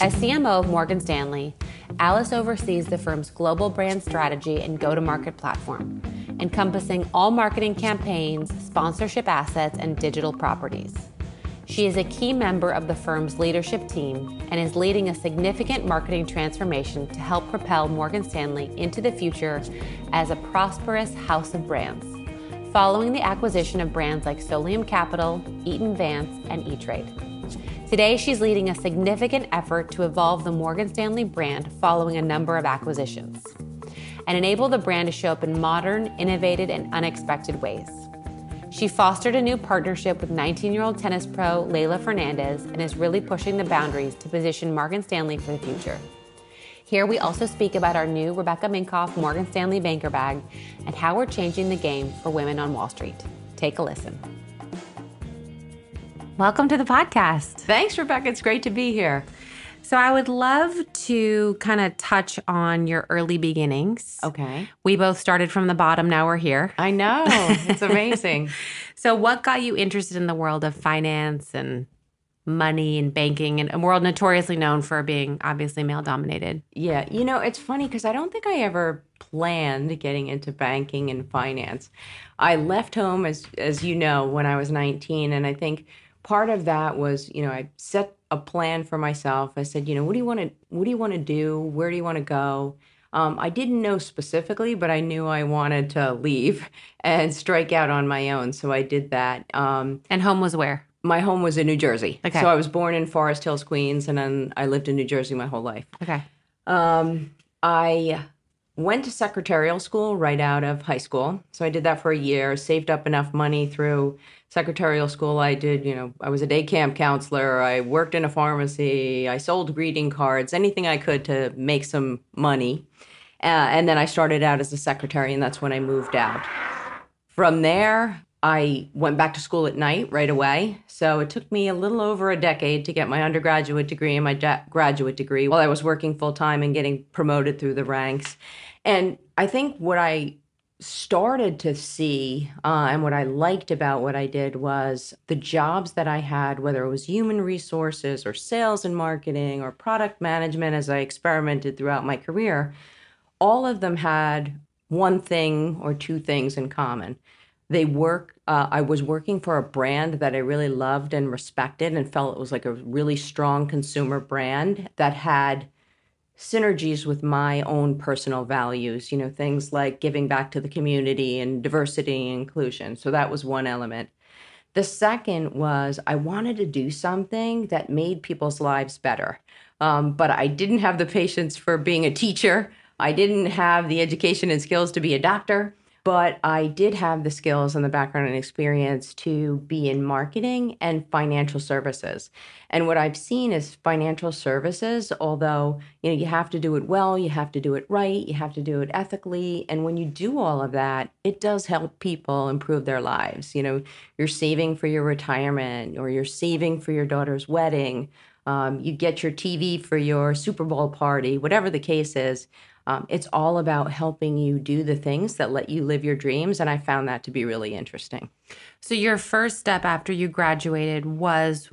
As CMO of Morgan Stanley, Alice oversees the firm's global brand strategy and go to market platform, encompassing all marketing campaigns, sponsorship assets, and digital properties. She is a key member of the firm's leadership team and is leading a significant marketing transformation to help propel Morgan Stanley into the future as a prosperous house of brands, following the acquisition of brands like Solium Capital, Eaton Vance, and E Trade. Today, she's leading a significant effort to evolve the Morgan Stanley brand following a number of acquisitions and enable the brand to show up in modern, innovative, and unexpected ways. She fostered a new partnership with 19 year old tennis pro Leylah Fernandez and is really pushing the boundaries to position Morgan Stanley for the future. Here we also speak about our new Rebecca Minkoff Morgan Stanley banker bag and how we're changing the game for women on Wall Street. Take a listen. Welcome to the podcast. Thanks, Rebecca. It's great to be here. So I would love to kind of touch on your early beginnings. Okay. We both started from the bottom, now we're here. I know. It's amazing. so what got you interested in the world of finance and money and banking and a world notoriously known for being obviously male dominated? Yeah, you know, it's funny because I don't think I ever planned getting into banking and finance. I left home as as you know when I was 19 and I think part of that was, you know, I set a plan for myself. I said, you know, what do you want to what do you want to do? Where do you want to go? Um, I didn't know specifically, but I knew I wanted to leave and strike out on my own. So I did that. Um, and home was where? My home was in New Jersey. Okay. So I was born in Forest Hills, Queens, and then I lived in New Jersey my whole life. Okay. Um, I went to secretarial school right out of high school. So I did that for a year, saved up enough money through secretarial school. I did, you know, I was a day camp counselor. I worked in a pharmacy. I sold greeting cards, anything I could to make some money. Uh, and then I started out as a secretary, and that's when I moved out. From there, I went back to school at night right away. So it took me a little over a decade to get my undergraduate degree and my de- graduate degree while I was working full time and getting promoted through the ranks. And I think what I started to see uh, and what I liked about what I did was the jobs that I had, whether it was human resources or sales and marketing or product management as I experimented throughout my career, all of them had one thing or two things in common. They work, uh, I was working for a brand that I really loved and respected and felt it was like a really strong consumer brand that had synergies with my own personal values, you know, things like giving back to the community and diversity and inclusion. So that was one element. The second was I wanted to do something that made people's lives better. Um, but I didn't have the patience for being a teacher. I didn't have the education and skills to be a doctor but I did have the skills and the background and experience to be in marketing and financial services. And what I've seen is financial services, although you know you have to do it well, you have to do it right, you have to do it ethically, and when you do all of that, it does help people improve their lives. You know, you're saving for your retirement or you're saving for your daughter's wedding. Um, you get your TV for your Super Bowl party, whatever the case is. Um, it's all about helping you do the things that let you live your dreams. And I found that to be really interesting. So, your first step after you graduated was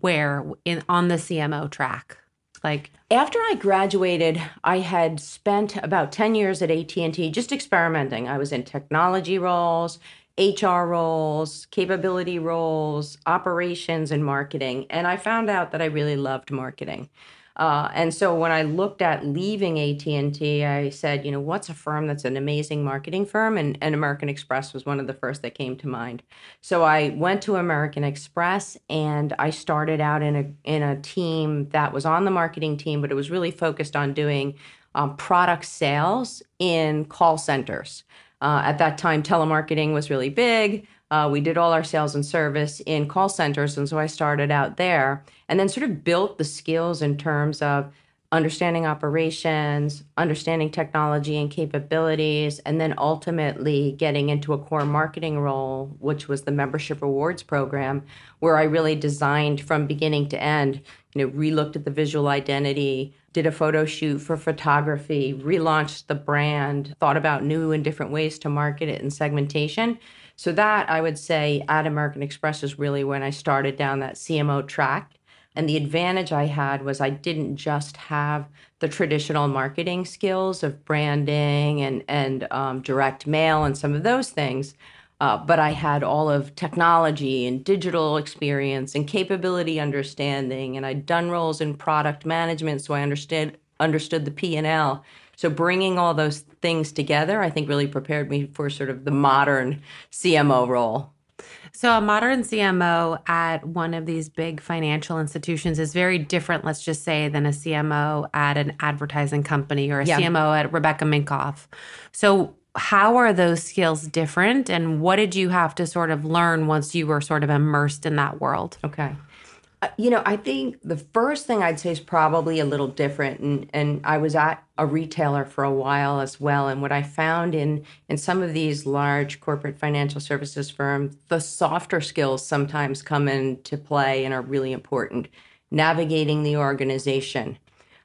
where in on the CMO track? Like after I graduated, I had spent about 10 years at AT&T just experimenting. I was in technology roles, HR roles, capability roles, operations and marketing, and I found out that I really loved marketing. Uh, and so when I looked at leaving AT&T, I said, you know, what's a firm that's an amazing marketing firm? And, and American Express was one of the first that came to mind. So I went to American Express and I started out in a in a team that was on the marketing team, but it was really focused on doing um, product sales in call centers. Uh, at that time, telemarketing was really big. Uh, we did all our sales and service in call centers. And so I started out there and then sort of built the skills in terms of understanding operations, understanding technology and capabilities, and then ultimately getting into a core marketing role, which was the membership rewards program, where I really designed from beginning to end, you know, relooked at the visual identity, did a photo shoot for photography, relaunched the brand, thought about new and different ways to market it and segmentation So that I would say at American Express is really when I started down that CMO track. And the advantage I had was I didn't just have the traditional marketing skills of branding and and um, direct mail and some of those things, uh, but I had all of technology and digital experience and capability understanding, and I'd done roles in product management, so I understood understood the P and L. So bringing all those things together, I think, really prepared me for sort of the modern CMO role. So, a modern CMO at one of these big financial institutions is very different, let's just say, than a CMO at an advertising company or a yeah. CMO at Rebecca Minkoff. So, how are those skills different? And what did you have to sort of learn once you were sort of immersed in that world? Okay. Uh, you know, I think the first thing I'd say is probably a little different. And, and I was at a retailer for a while as well. And what I found in, in some of these large corporate financial services firms, the softer skills sometimes come into play and are really important. Navigating the organization,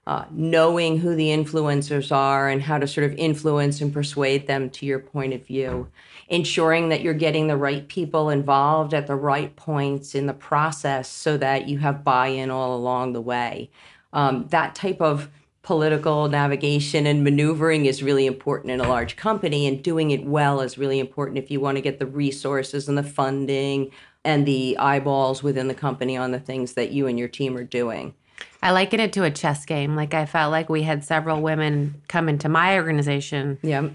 uh, knowing who the influencers are and how to sort of influence and persuade them to your point of view ensuring that you're getting the right people involved at the right points in the process so that you have buy-in all along the way. Um, that type of political navigation and maneuvering is really important in a large company, and doing it well is really important if you want to get the resources and the funding and the eyeballs within the company on the things that you and your team are doing. I liken it to a chess game. Like I felt like we had several women come into my organization. Yeah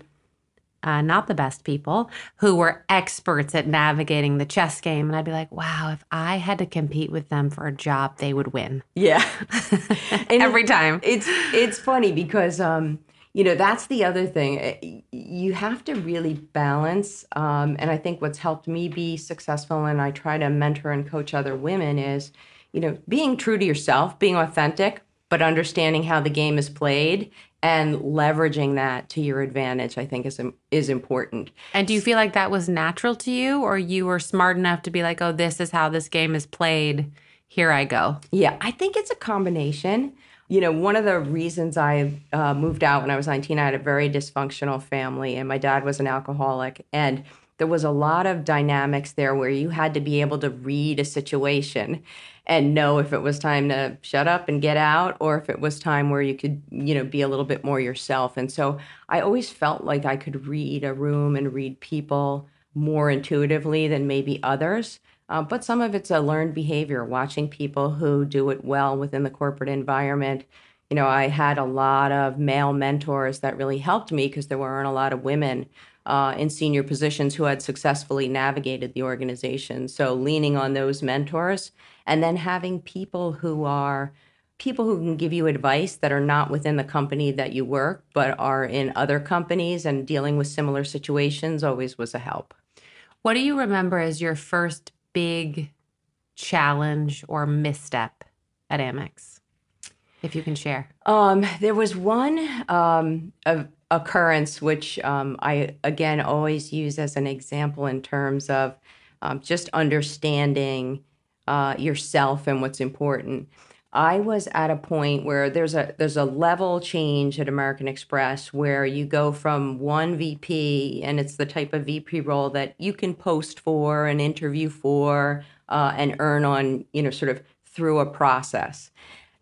uh, not the best people, who were experts at navigating the chess game. And I'd be like, wow, if I had to compete with them for a job, they would win. Yeah. Every time. It's it's funny because um, you know, that's the other thing. Eh, you have to really balance. Um, and I think what's helped me be successful and I try to mentor and coach other women is, you know, being true to yourself, being authentic, but understanding how the game is played and leveraging that to your advantage i think is is important. And do you feel like that was natural to you or you were smart enough to be like oh this is how this game is played. Here i go. Yeah i think it's a combination. You know one of the reasons i uh, moved out when i was 19 i had a very dysfunctional family and my dad was an alcoholic and there was a lot of dynamics there where you had to be able to read a situation and know if it was time to shut up and get out or if it was time where you could you know be a little bit more yourself. And so i always felt like i could read a room and read people more intuitively than maybe others. Uh, but some of it's a learned behavior watching people who do it well within the corporate environment. You know i had a lot of male mentors that really helped me because there weren't a lot of women uh, in senior positions who had successfully navigated the organization. So leaning on those mentors and then having people who are people who can give you advice that are not within the company that you work but are in other companies and dealing with similar situations always was a help. What do you remember as your first big challenge or misstep at Amex? If you can share. Um, there was one um, occurrence, which um, I again always use as an example in terms of um, just understanding uh, yourself and what's important. I was at a point where there's a there's a level change at American Express where you go from one VP and it's the type of VP role that you can post for and interview for uh, and earn on you know sort of through a process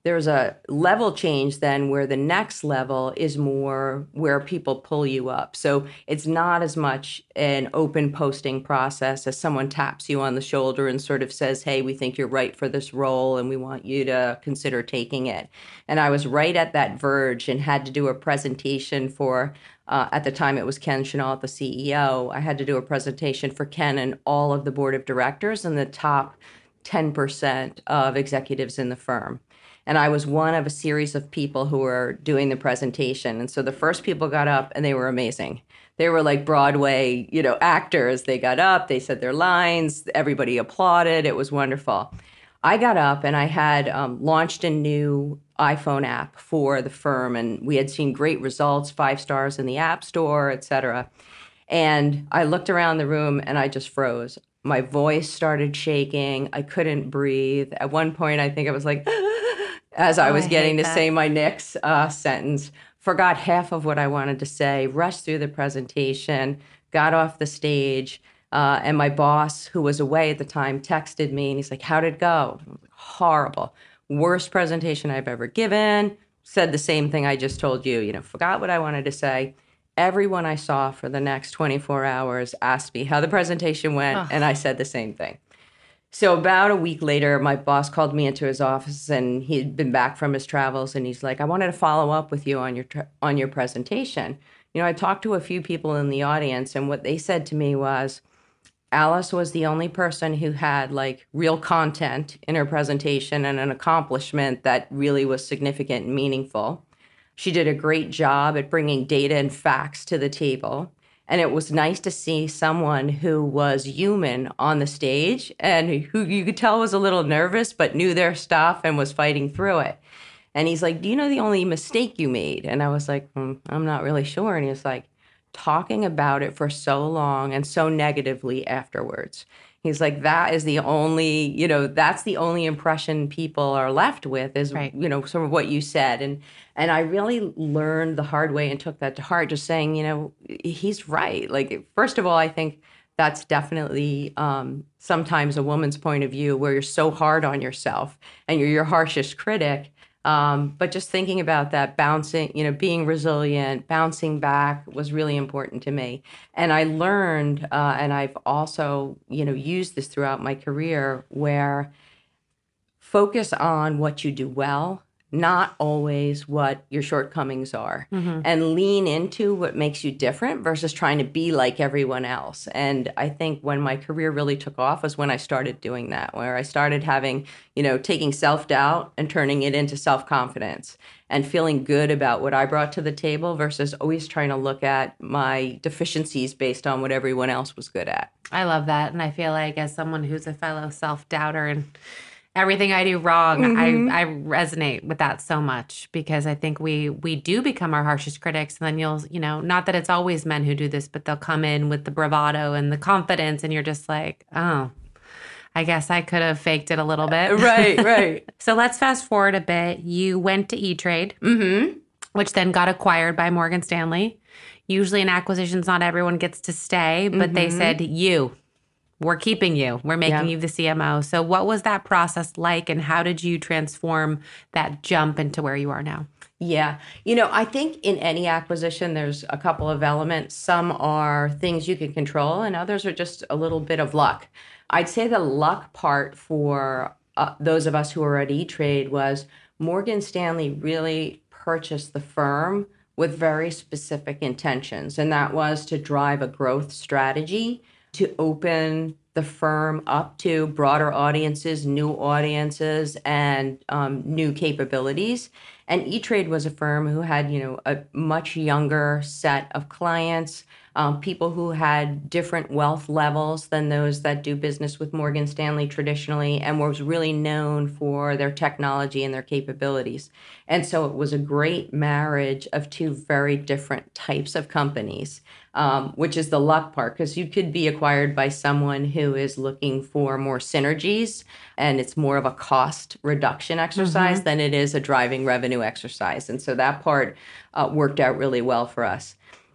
there's a level change then where the next level is more where people pull you up. So it's not as much an open posting process as someone taps you on the shoulder and sort of says, Hey, we think you're right for this role and we want you to consider taking it. And I was right at that verge and had to do a presentation for, uh, at the time it was Ken Chenault, the CEO. I had to do a presentation for Ken and all of the board of directors and the top 10% of executives in the firm and I was one of a series of people who were doing the presentation. And so the first people got up and they were amazing. They were like Broadway, you know, actors. They got up, they said their lines, everybody applauded. It was wonderful. I got up and I had um, launched a new iPhone app for the firm, and we had seen great results, five stars in the App Store, et cetera. And I looked around the room and I just froze. My voice started shaking. I couldn't breathe. At one point, I think I was like, as I oh, was I getting to that. say my next uh, sentence, forgot half of what I wanted to say, rushed through the presentation, got off the stage, Uh, and my boss, who was away at the time, texted me and he's like, How did it go? Like, Horrible. Worst presentation I've ever given. Said the same thing I just told you, you know, forgot what I wanted to say. Everyone I saw for the next 24 hours asked me how the presentation went, and I said the same thing. So about a week later, my boss called me into his office, and he'd been back from his travels, and he's like, "I wanted to follow up with you on your on your presentation." You know, I talked to a few people in the audience, and what they said to me was, Alice was the only person who had like real content in her presentation and an accomplishment that really was significant and meaningful. She did a great job at bringing data and facts to the table. And it was nice to see someone who was human on the stage and who you could tell was a little nervous, but knew their stuff and was fighting through it. And he's like, Do you know the only mistake you made? And I was like, mm, I'm not really sure. And he was like, talking about it for so long and so negatively afterwards. He's like, that is the only, you know, that's the only impression people are left with is, right. you know, sort of what you said. And and I really learned the hard way and took that to heart, just saying, you know, he's right. Like, first of all, I think that's definitely um, sometimes a woman's point of view where you're so hard on yourself and you're your harshest critic um, but just thinking about that, bouncing, you know, being resilient, bouncing back was really important to me. And I learned, uh, and I've also, you know, used this throughout my career where focus on what you do well not always what your shortcomings are. Mm-hmm. and lean into what makes you different versus trying to be like everyone else. And i think when my career really took off was when i started doing that where i started having you know taking self-doubt and turning it into self-confidence and feeling good about what i brought to the table versus always trying to look at my deficiencies based on what everyone else was good at. I love that. And i feel like as someone who's a fellow self-doubter and everything I do wrong. Mm-hmm. I I resonate with that so much because I think we we do become our harshest critics and then you'll, you know, not that it's always men who do this, but they'll come in with the bravado and the confidence and you're just like, "Oh, I guess I could have faked it a little bit." Right, right. so let's fast forward a bit. You went to E-Trade, mm-hmm. which then got acquired by Morgan Stanley. Usually in acquisitions not everyone gets to stay, but mm-hmm. they said you we're keeping you. We're making yeah. you the CMO. So, what was that process like, and how did you transform that jump into where you are now? Yeah. You know, I think in any acquisition, there's a couple of elements. Some are things you can control, and others are just a little bit of luck. I'd say the luck part for uh, those of us who are at E Trade was Morgan Stanley really purchased the firm with very specific intentions, and that was to drive a growth strategy to open the firm up to broader audiences, new audiences, and um, new capabilities. And E-Trade was a firm who had, you know, a much younger set of clients, um, people who had different wealth levels than those that do business with Morgan Stanley traditionally, and was really known for their technology and their capabilities. And so it was a great marriage of two very different types of companies um, which is the luck part, because you could be acquired by someone who is looking for more synergies and it's more of a cost reduction exercise mm-hmm. than it is a driving revenue exercise. And so that part uh, worked out really well for us.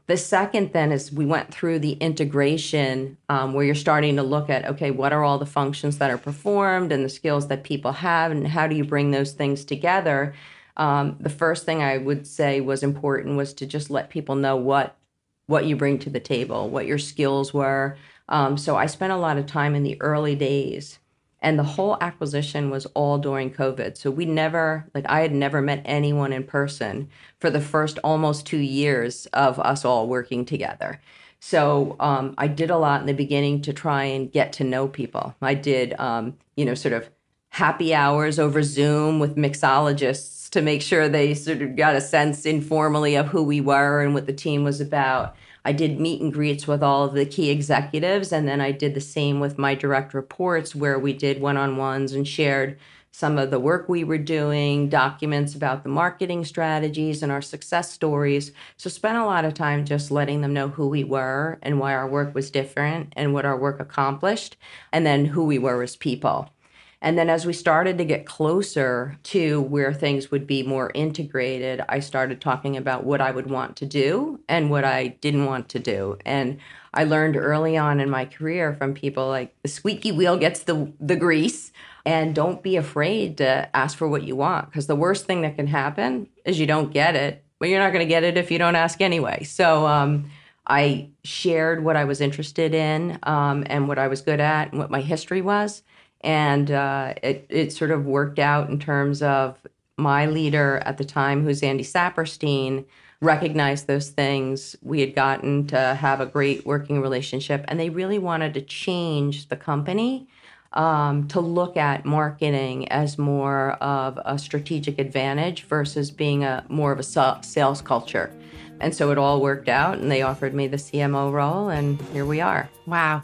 The second then is we went through the integration um, where you're starting to look at okay, what are all the functions that are performed and the skills that people have, and how do you bring those things together? Um, the first thing I would say was important was to just let people know what what you bring to the table, what your skills were. Um, so I spent a lot of time in the early days, and the whole acquisition was all during COVID. So we never, like, I had never met anyone in person for the first almost two years of us all working together. So um, I did a lot in the beginning to try and get to know people. I did, um, you know, sort of happy hours over Zoom with mixologists to make sure they sort of got a sense informally of who we were and what the team was about. I did meet and greets with all of the key executives, and then I did the same with my direct reports, where we did one on ones and shared some of the work we were doing, documents about the marketing strategies and our success stories. So, spent a lot of time just letting them know who we were and why our work was different and what our work accomplished, and then who we were as people. And then as we started to get closer to where things would be more integrated, I started talking about what I would want to do and what I didn't want to do. And I learned early on in my career from people like the squeaky wheel gets the the grease and don't be afraid to ask for what you want because the worst thing that can happen is you don't get it. But you're not going to get it if you don't ask anyway. So um, I shared what I was interested in um, and what I was good at and what my history was and uh, it it sort of worked out in terms of my leader at the time, who's Andy Saperstein, recognized those things. We had gotten to have a great working relationship, and they really wanted to change the company um, to look at marketing as more of a strategic advantage versus being a more of a sales culture. And so it all worked out, and they offered me the CMO role, and here we are. Wow.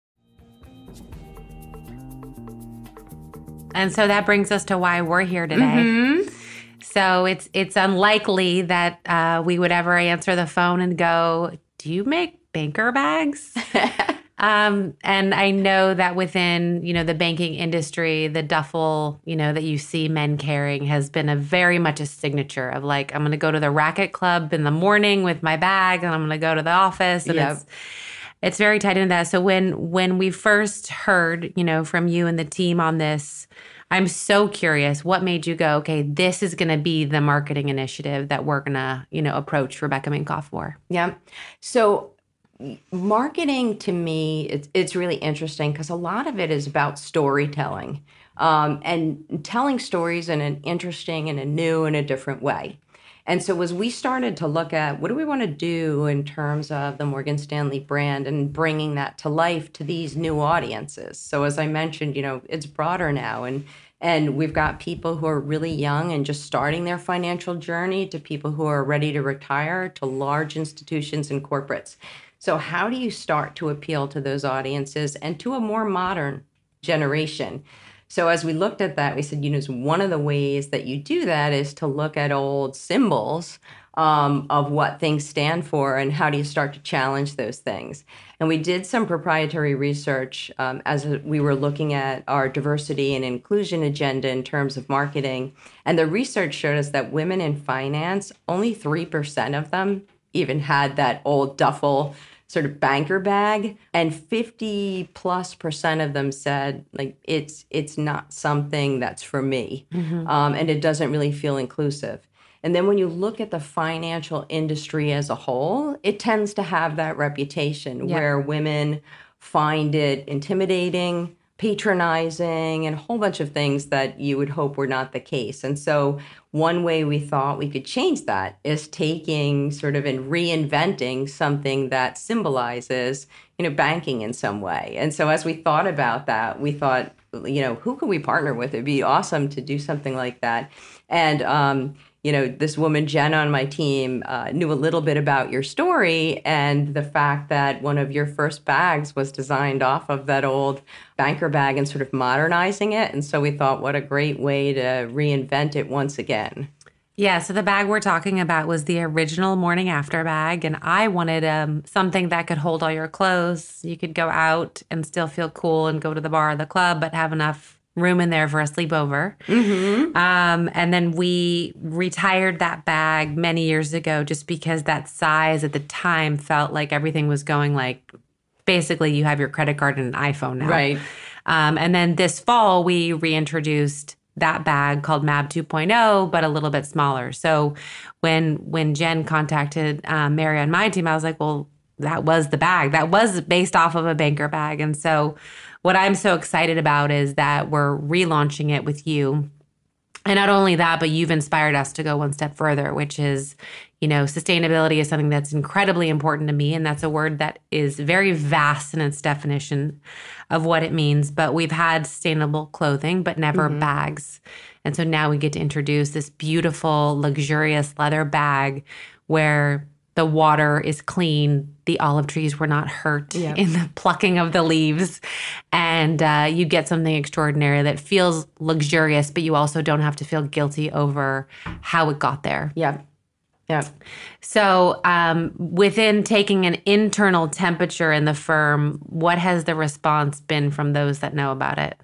And so that brings us to why we're here today. Mm-hmm. So it's it's unlikely that uh, we would ever answer the phone and go, "Do you make banker bags?" Um, and I know that within, you know, the banking industry, the duffel, you know, that you see men carrying has been a very much a signature of like, I'm going to go to the racket club in the morning with my bag and I'm going to go to the office. And yep. it's, it's very tight into that. So when, when we first heard, you know, from you and the team on this, I'm so curious what made you go, okay, this is going to be the marketing initiative that we're going to, you know, approach Rebecca Minkoff for. Yeah. So marketing to me it's, it's really interesting because a lot of it is about storytelling um, and telling stories in an interesting and a new and a different way and so as we started to look at what do we want to do in terms of the morgan stanley brand and bringing that to life to these new audiences so as i mentioned you know it's broader now and and we've got people who are really young and just starting their financial journey to people who are ready to retire to large institutions and corporates so, how do you start to appeal to those audiences and to a more modern generation? So, as we looked at that, we said, you know, one of the ways that you do that is to look at old symbols um, of what things stand for and how do you start to challenge those things. And we did some proprietary research um, as we were looking at our diversity and inclusion agenda in terms of marketing. And the research showed us that women in finance, only 3% of them even had that old duffel sort of banker bag and 50 plus percent of them said like it's it's not something that's for me mm-hmm. um, and it doesn't really feel inclusive and then when you look at the financial industry as a whole it tends to have that reputation yep. where women find it intimidating patronizing and a whole bunch of things that you would hope were not the case. And so, one way we thought we could change that is taking sort of and reinventing something that symbolizes, you know, banking in some way. And so, as we thought about that, we thought, you know, who can we partner with? It'd be awesome to do something like that. And, um, you know, this woman, Jen, on my team, uh, knew a little bit about your story and the fact that one of your first bags was designed off of that old banker bag and sort of modernizing it. And so we thought, what a great way to reinvent it once again. Yeah, so the bag we're talking about was the original morning after bag, and I wanted um, something that could hold all your clothes. You could go out and still feel cool and go to the bar or the club, but have enough room in there for a sleepover. Mm-hmm. Um, and then we retired that bag many years ago just because that size at the time felt like everything was going like basically you have your credit card and an iPhone now. Right. Um, and then this fall, we reintroduced that bag called Mab 2.0, but a little bit smaller. So when when Jen contacted um, Mary on my team, I was like, well, that was the bag. That was based off of a banker bag. And so what I'm so excited about is that we're relaunching it with you And not only that, but you've inspired us to go one step further, which is, you know, sustainability is something that's incredibly important to me. And that's a word that is very vast in its definition of what it means. But we've had sustainable clothing, but never mm-hmm. bags. And so now we get to introduce this beautiful, luxurious leather bag where the water is clean. The olive trees were not hurt yep. in the plucking of the leaves. And uh, you get something extraordinary that feels luxurious, but you also don't have to feel guilty over how it got there. Yeah. Yeah. So, um, within taking an internal temperature in the firm, what has the response been from those that know about it?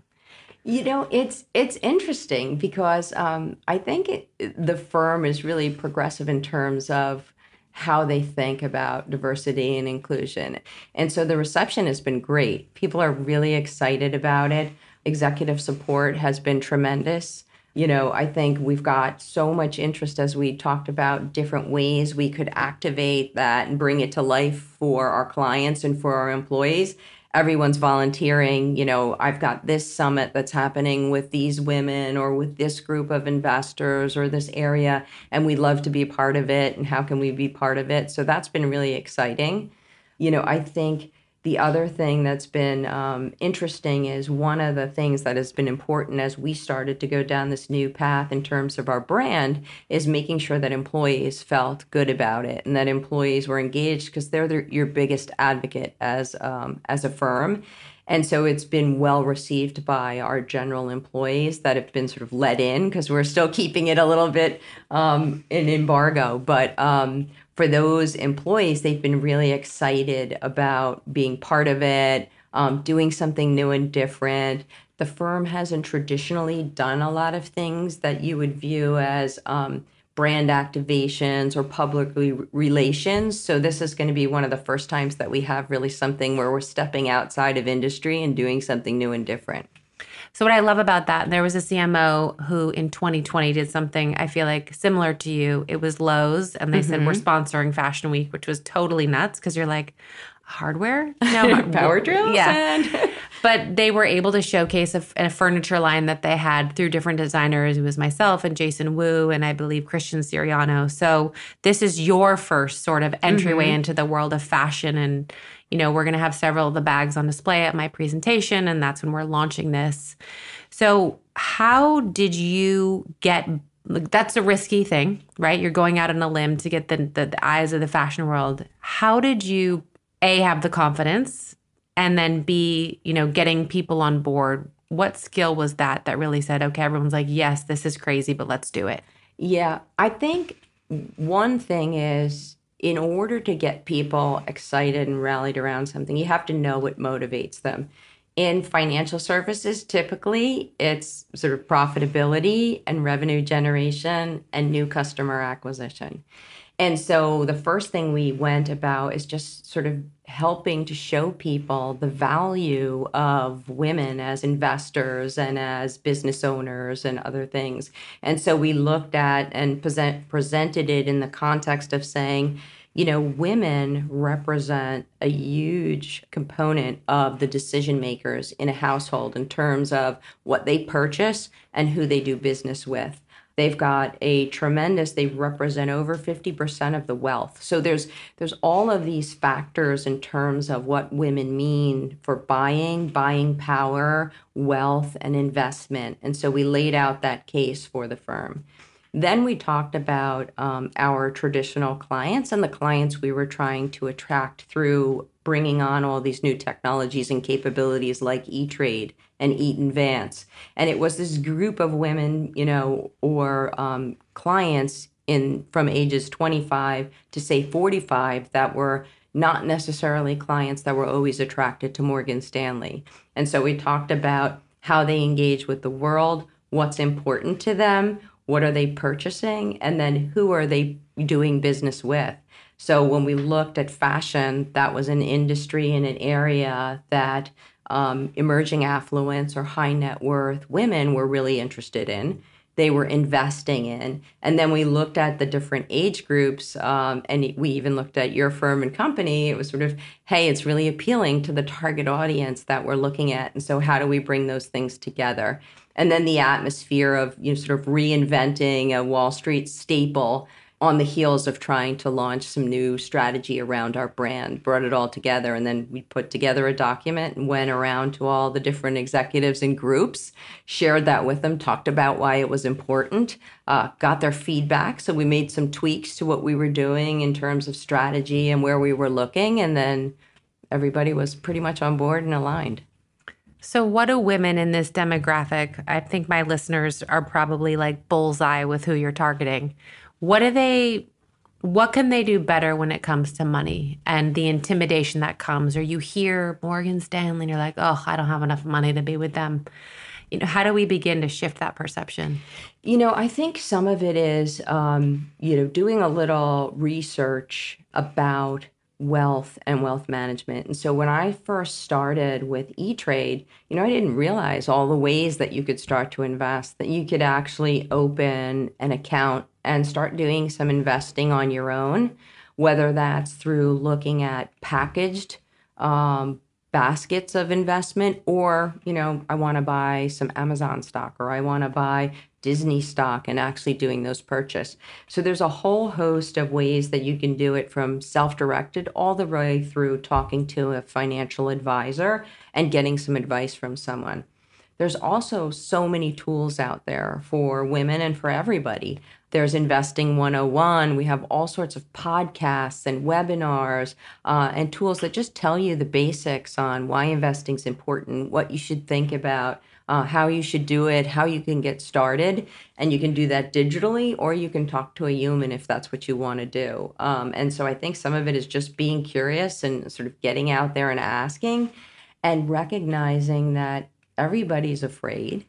You know, it's it's interesting because um, I think it, the firm is really progressive in terms of how they think about diversity and inclusion. And so the reception has been great. People are really excited about it. Executive support has been tremendous. You know, I think we've got so much interest as we talked about different ways we could activate that and bring it to life for our clients and for our employees everyone's volunteering you know i've got this summit that's happening with these women or with this group of investors or this area and we'd love to be part of it and how can we be part of it? So that's been really exciting. You know i think the other thing that's been um, interesting is one of the things that has been important as we started to go down this new path in terms of our brand is making sure that employees felt good about it and that employees were engaged because they're the, your biggest advocate as um, as a firm. And so it's been well received by our general employees that have been sort of let in because we're still keeping it a little bit um, in embargo. But um, for those employees, they've been really excited about being part of it, um, doing something new and different. The firm hasn't traditionally done a lot of things that you would view as um, brand activations or public relations. So, this is going to be one of the first times that we have really something where we're stepping outside of industry and doing something new and different. So what I love about that, there was a CMO who in 2020 did something I feel like similar to you. It was Lowe's, and they mm-hmm. said we're mm-hmm. sponsoring Fashion Week, which was totally nuts because you're like, hardware, no power drills, yeah. But they were able to showcase a, a, furniture line that they had through different designers. It was myself and Jason Wu, and I believe Christian Siriano. So this is your first sort of entryway mm-hmm. into the world of fashion and you know, we're going to have several of the bags on display at my presentation, and that's when we're launching this. So, how did you get? That's a risky thing, right? You're going out on a limb to get the, the, the eyes of the fashion world. How did you a have the confidence, and then b you know getting people on board? What skill was that that really said, okay, everyone's like, yes, this is crazy, but let's do it? Yeah, I think one thing is in order to get people excited and rallied around something, you have to know what motivates them. In financial services, typically it's sort of profitability and revenue generation and new customer acquisition. And so the first thing we went about is just sort of helping to show people the value of women as investors and as business owners and other things. And so we looked at and present, presented it in the context of saying, you know, women represent a huge component of the decision makers in a household in terms of what they purchase and who they do business with. They've got a tremendous, they represent over 50% of the wealth. So there's there's all of these factors in terms of what women mean for buying, buying power, wealth, and investment. And so we laid out that case for the firm. Then we talked about um, our traditional clients and the clients we were trying to attract through bringing on all these new technologies and capabilities like E-Trade and Eaton Vance. And it was this group of women, you know, or um, clients in from ages 25 to say 45 that were not necessarily clients that were always attracted to Morgan Stanley. And so we talked about how they engage with the world, what's important to them, what are they purchasing, and then who are they doing business with. So when we looked at fashion, that was an industry in an area that um, emerging affluence or high net worth women were really interested in. They were investing in. And then we looked at the different age groups, um, and we even looked at your firm and company. It was sort of, hey, it's really appealing to the target audience that we're looking at. And so, how do we bring those things together? And then the atmosphere of you know, sort of reinventing a Wall Street staple on the heels of trying to launch some new strategy around our brand, brought it all together. And then we put together a document and went around to all the different executives and groups, shared that with them, talked about why it was important, uh, got their feedback. So we made some tweaks to what we were doing in terms of strategy and where we were looking. And then everybody was pretty much on board and aligned. So, what do women in this demographic? I think my listeners are probably like bullseye with who you're targeting what do they what can they do better when it comes to money and the intimidation that comes? Or you hear morgan stanley and you're like oh i don't have enough money to be with them. You know how do we begin to shift that perception? You know i think some of it is um, you know doing a little research about wealth and wealth management. And so when I first started with E-Trade, you know, I didn't realize all the ways that you could start to invest, that you could actually open an account and start doing some investing on your own, whether that's through looking at packaged um, baskets of investment or you know i want to buy some amazon stock or i want to buy disney stock and actually doing those purchase. So there's a whole host of ways that you can do it from self-directed all the way through talking to a financial advisor and getting some advice from someone. There's also so many tools out there for women and for everybody there's Investing 101. We have all sorts of podcasts and webinars uh, and tools that just tell you the basics on why investing is important, what you should think about, uh, how you should do it, how you can get started. And you can do that digitally, or you can talk to a human if that's what you want to do. Um, and so I think some of it is just being curious and sort of getting out there and asking and recognizing that everybody's afraid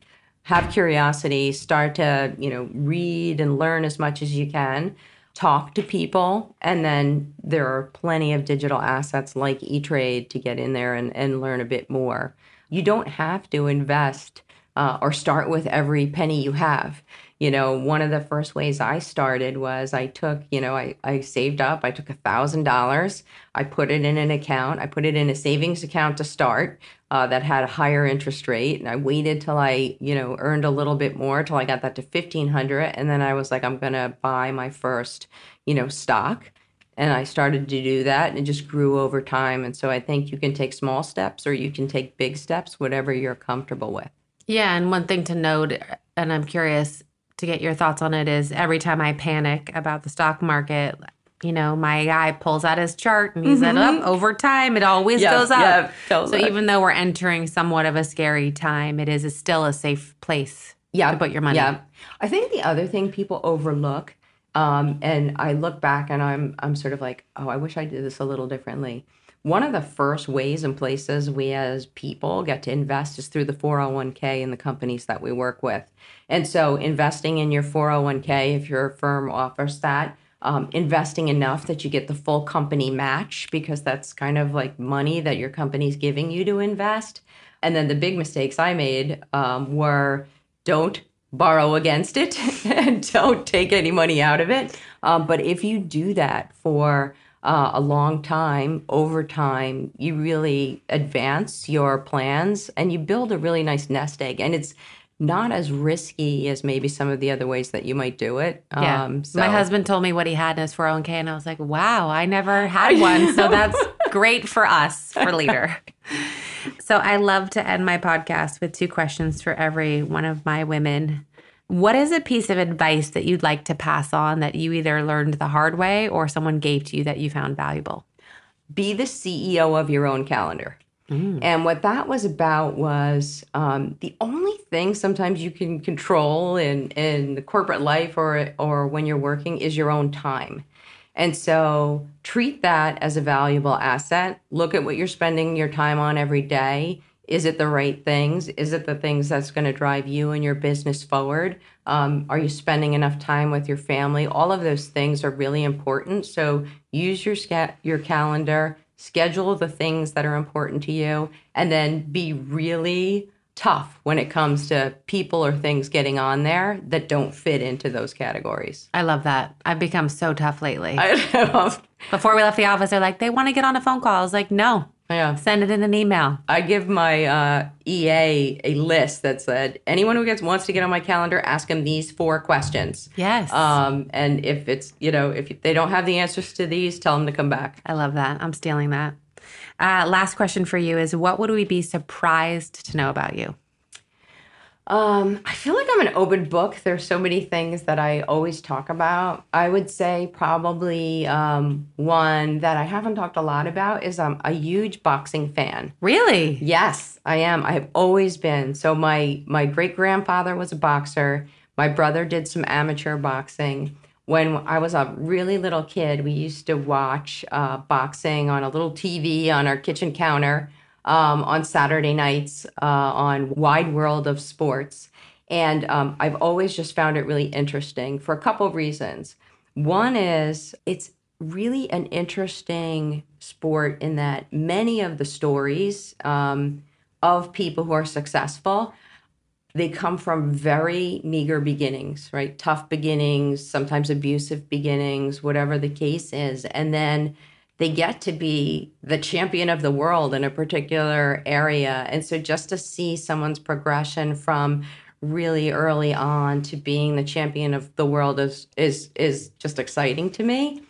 have curiosity, start to, you know, read and learn as much as you can, talk to people, and then there are plenty of digital assets like E-Trade to get in there and, and learn a bit more. You don't have to invest uh, or start with every penny you have you know one of the first ways i started was i took you know i, I saved up i took a thousand dollars i put it in an account i put it in a savings account to start uh, that had a higher interest rate and i waited till i you know earned a little bit more till i got that to 1500 and then i was like i'm gonna buy my first you know stock and i started to do that and it just grew over time and so i think you can take small steps or you can take big steps whatever you're comfortable with. Yeah and one thing to note and i'm curious to get your thoughts on it is every time I panic about the stock market, you know, my guy pulls out his chart and he mm-hmm. said, oh, over time, it always yep, goes up. Yep, so up. even though we're entering somewhat of a scary time, it is still a safe place yeah, to put your money. Yeah. I think the other thing people overlook, um, and I look back and I'm I'm sort of like, oh, I wish I did this a little differently one of the first ways and places we as people get to invest is through the 401k in the companies that we work with. And so, investing in your 401k, if your firm offers that, um, investing enough that you get the full company match because that's kind of like money that your company's giving you to invest. And then the big mistakes I made um, were don't borrow against it and don't take any money out of it. Um, but if you do that for uh, a long time, over time, you really advance your plans and you build a really nice nest egg. And it's not as risky as maybe some of the other ways that you might do it. Yeah. Um, so. My husband told me what he had in his 401k, and I was like, wow, I never had one. So that's great for us, for Leader. so I love to end my podcast with two questions for every one of my women what is a piece of advice that you'd like to pass on that you either learned the hard way or someone gave to you that you found valuable? Be the CEO of your own calendar. Mm. And what that was about was um, the only thing sometimes you can control in, in the corporate life or, or when you're working is your own time. And so treat that as a valuable asset. Look at what you're spending your time on every day is it the right things? Is it the things that's going to drive you and your business forward? Um, are you spending enough time with your family? All of those things are really important. So use your your calendar, schedule the things that are important to you, and then be really tough when it comes to people or things getting on there that don't fit into those categories. I love that. I've become so tough lately. I know. Before we left the office, they're like, they want to get on a phone call. I was like, no, Yeah. send it in an email. I give my uh, EA a list that said anyone who gets wants to get on my calendar, ask them these four questions. Yes. Um, and if it's you know if they don't have the answers to these, tell them to come back. I love that. I'm stealing that. Uh, last question for you is what would we be surprised to know about you? Um, I feel like I'm an open book. There's so many things that I always talk about. I would say probably um, one that I haven't talked a lot about is I'm a huge boxing fan. Really? Yes, I am. I have always been. So my my great grandfather was a boxer. My brother did some amateur boxing. When I was a really little kid, we used to watch uh, boxing on a little TV on our kitchen counter um, on Saturday nights uh, on Wide World of Sports. And um, I've always just found it really interesting for a couple of reasons. One is it's really an interesting sport in that many of the stories um, of people who are successful they come from very meager beginnings, right? Tough beginnings, sometimes abusive beginnings, whatever the case is. And then they get to be the champion of the world in a particular area. And so just to see someone's progression from really early on to being the champion of the world is is is just exciting to me.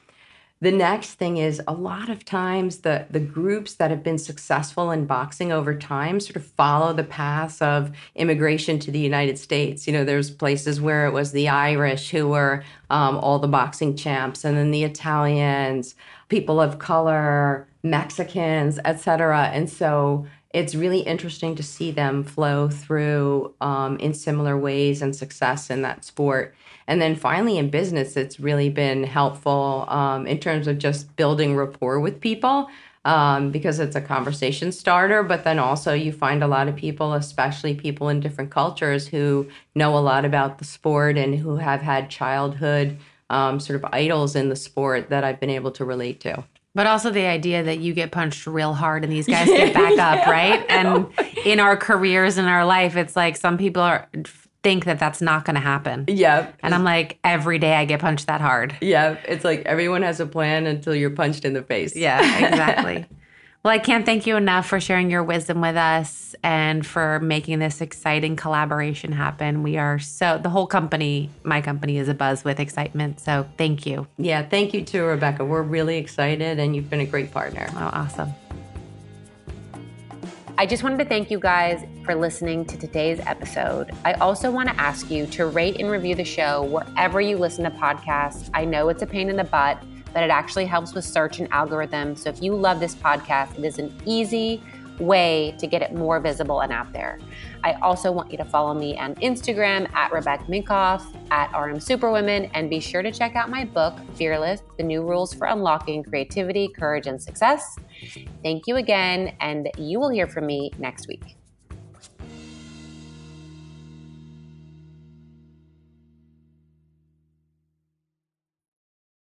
The next thing is a lot of times the the groups that have been successful in boxing over time sort of follow the paths of immigration to the United States. You know, there's places where it was the Irish who were um, all the boxing champs, and then the Italians, people of color, Mexicans, etc. And so it's really interesting to see them flow through um, in similar ways and success in that sport. And then finally, in business, it's really been helpful um, in terms of just building rapport with people um, because it's a conversation starter. But then also, you find a lot of people, especially people in different cultures, who know a lot about the sport and who have had childhood um, sort of idols in the sport that I've been able to relate to. But also the idea that you get punched real hard and these guys get back up, right? And in our careers and our life, it's like some people are think that that's not going to happen. Yeah. And I'm like, every day I get punched that hard. Yeah. It's like everyone has a plan until you're punched in the face. Yeah, exactly. well, I can't thank you enough for sharing your wisdom with us and for making this exciting collaboration happen. We are so, the whole company, my company, is a buzz with excitement. So thank you. Yeah. Thank you too, Rebecca. We're really excited and you've been a great partner. Oh, awesome. I just wanted to thank you guys for listening to today's episode. I also want to ask you to rate and review the show wherever you listen to podcasts. I know it's a pain in the butt, but it actually helps with search and algorithm. So if you love this podcast, it is an easy way to get it more visible and out there. I also want you to follow me on Instagram at Rebecca Minkoff, at RM Superwomen, and be sure to check out my book, Fearless The New Rules for Unlocking Creativity, Courage, and Success. Thank you again, and you will hear from me next week.